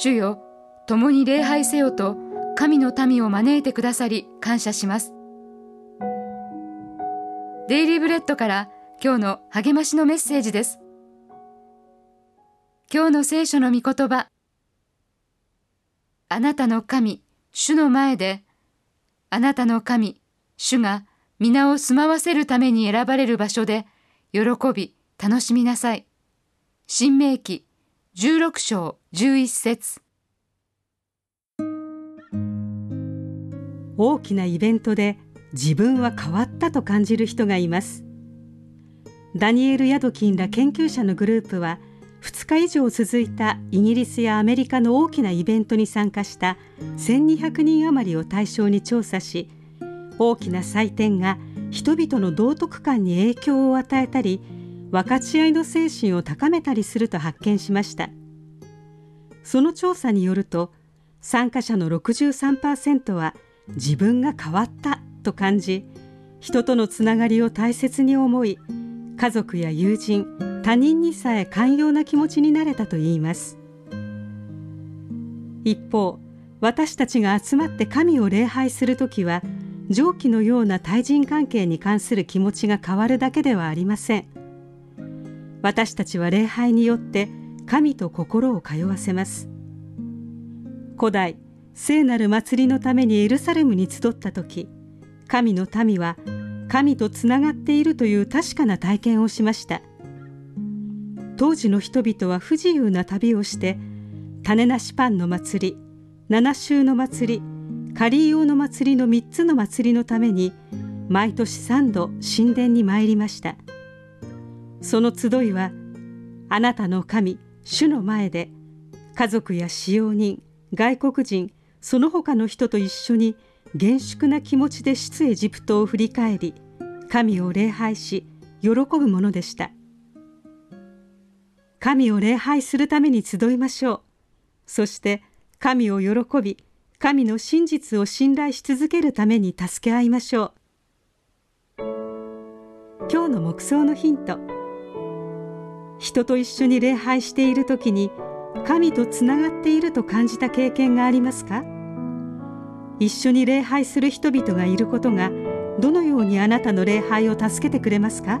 主よ共に礼拝せよと神の民を招いてくださり感謝します。デイリーブレッドから今日の励ましのメッセージです。今日の聖書の御言葉あなたの神主の前であなたの神主が皆を住まわせるために選ばれる場所で喜び楽しみなさい。新明記16章11節。大きなイベントで自分は変わったと感じる人がいます。ダニエル・ヤドキンら研究者のグループは2日以上続いたイギリスやアメリカの大きなイベントに参加した1200人余りを対象に調査し大きな祭典が人々の道徳観に影響を与えたり分かち合いの精神を高めたりすると発見しました。その調査によると参加者の63%は自分が変わったと感じ人とのつながりを大切に思い家族や友人他人にさえ寛容な気持ちになれたといいます。一方私たちが集まって神を礼拝する時は上記のような対人関係に関する気持ちが変わるだけではありません。私たちは礼拝によって神と心を通わせます。古代聖なる祭りのためにエルサレムに集った時神の民は神とつながっているという確かな体験をしました。当時の人々は不自由な旅をして種なしパンの祭り七週の祭りカリーオの祭りの3つの祭りのために毎年3度神殿に参りました。その集いはあなたの神主の前で家族や使用人外国人その他の人と一緒に厳粛な気持ちで出エジプトを振り返り神を礼拝し喜ぶものでした。神を礼拝するために集いましょう。そして神を喜び神の真実を信頼し続けるために助け合いましょう。今日の黙想のヒント。人と一緒に礼拝している時に神とつながっていると感じた経験がありますか？一緒に礼拝する人々がいることがどのようにあなたの礼拝を助けてくれますか？